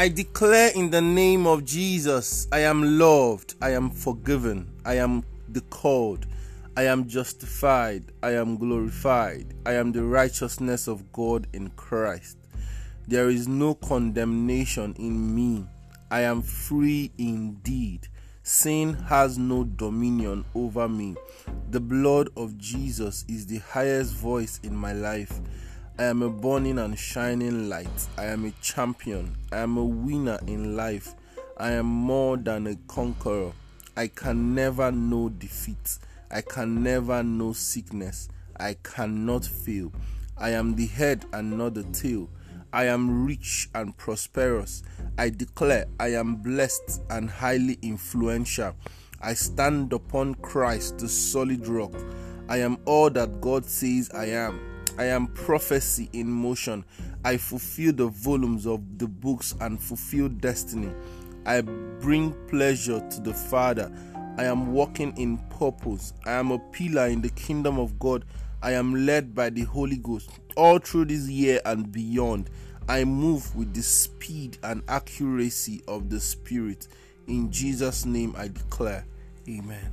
I declare in the name of Jesus, I am loved, I am forgiven, I am the called, I am justified, I am glorified, I am the righteousness of God in Christ. There is no condemnation in me. I am free indeed. Sin has no dominion over me. The blood of Jesus is the highest voice in my life. I am a burning and shining light. I am a champion. I am a winner in life. I am more than a conqueror. I can never know defeat. I can never know sickness. I cannot fail. I am the head and not the tail. I am rich and prosperous. I declare I am blessed and highly influential. I stand upon Christ, the solid rock. I am all that God says I am. I am prophecy in motion. I fulfill the volumes of the books and fulfill destiny. I bring pleasure to the Father. I am walking in purpose. I am a pillar in the kingdom of God. I am led by the Holy Ghost. All through this year and beyond, I move with the speed and accuracy of the Spirit. In Jesus' name I declare, Amen.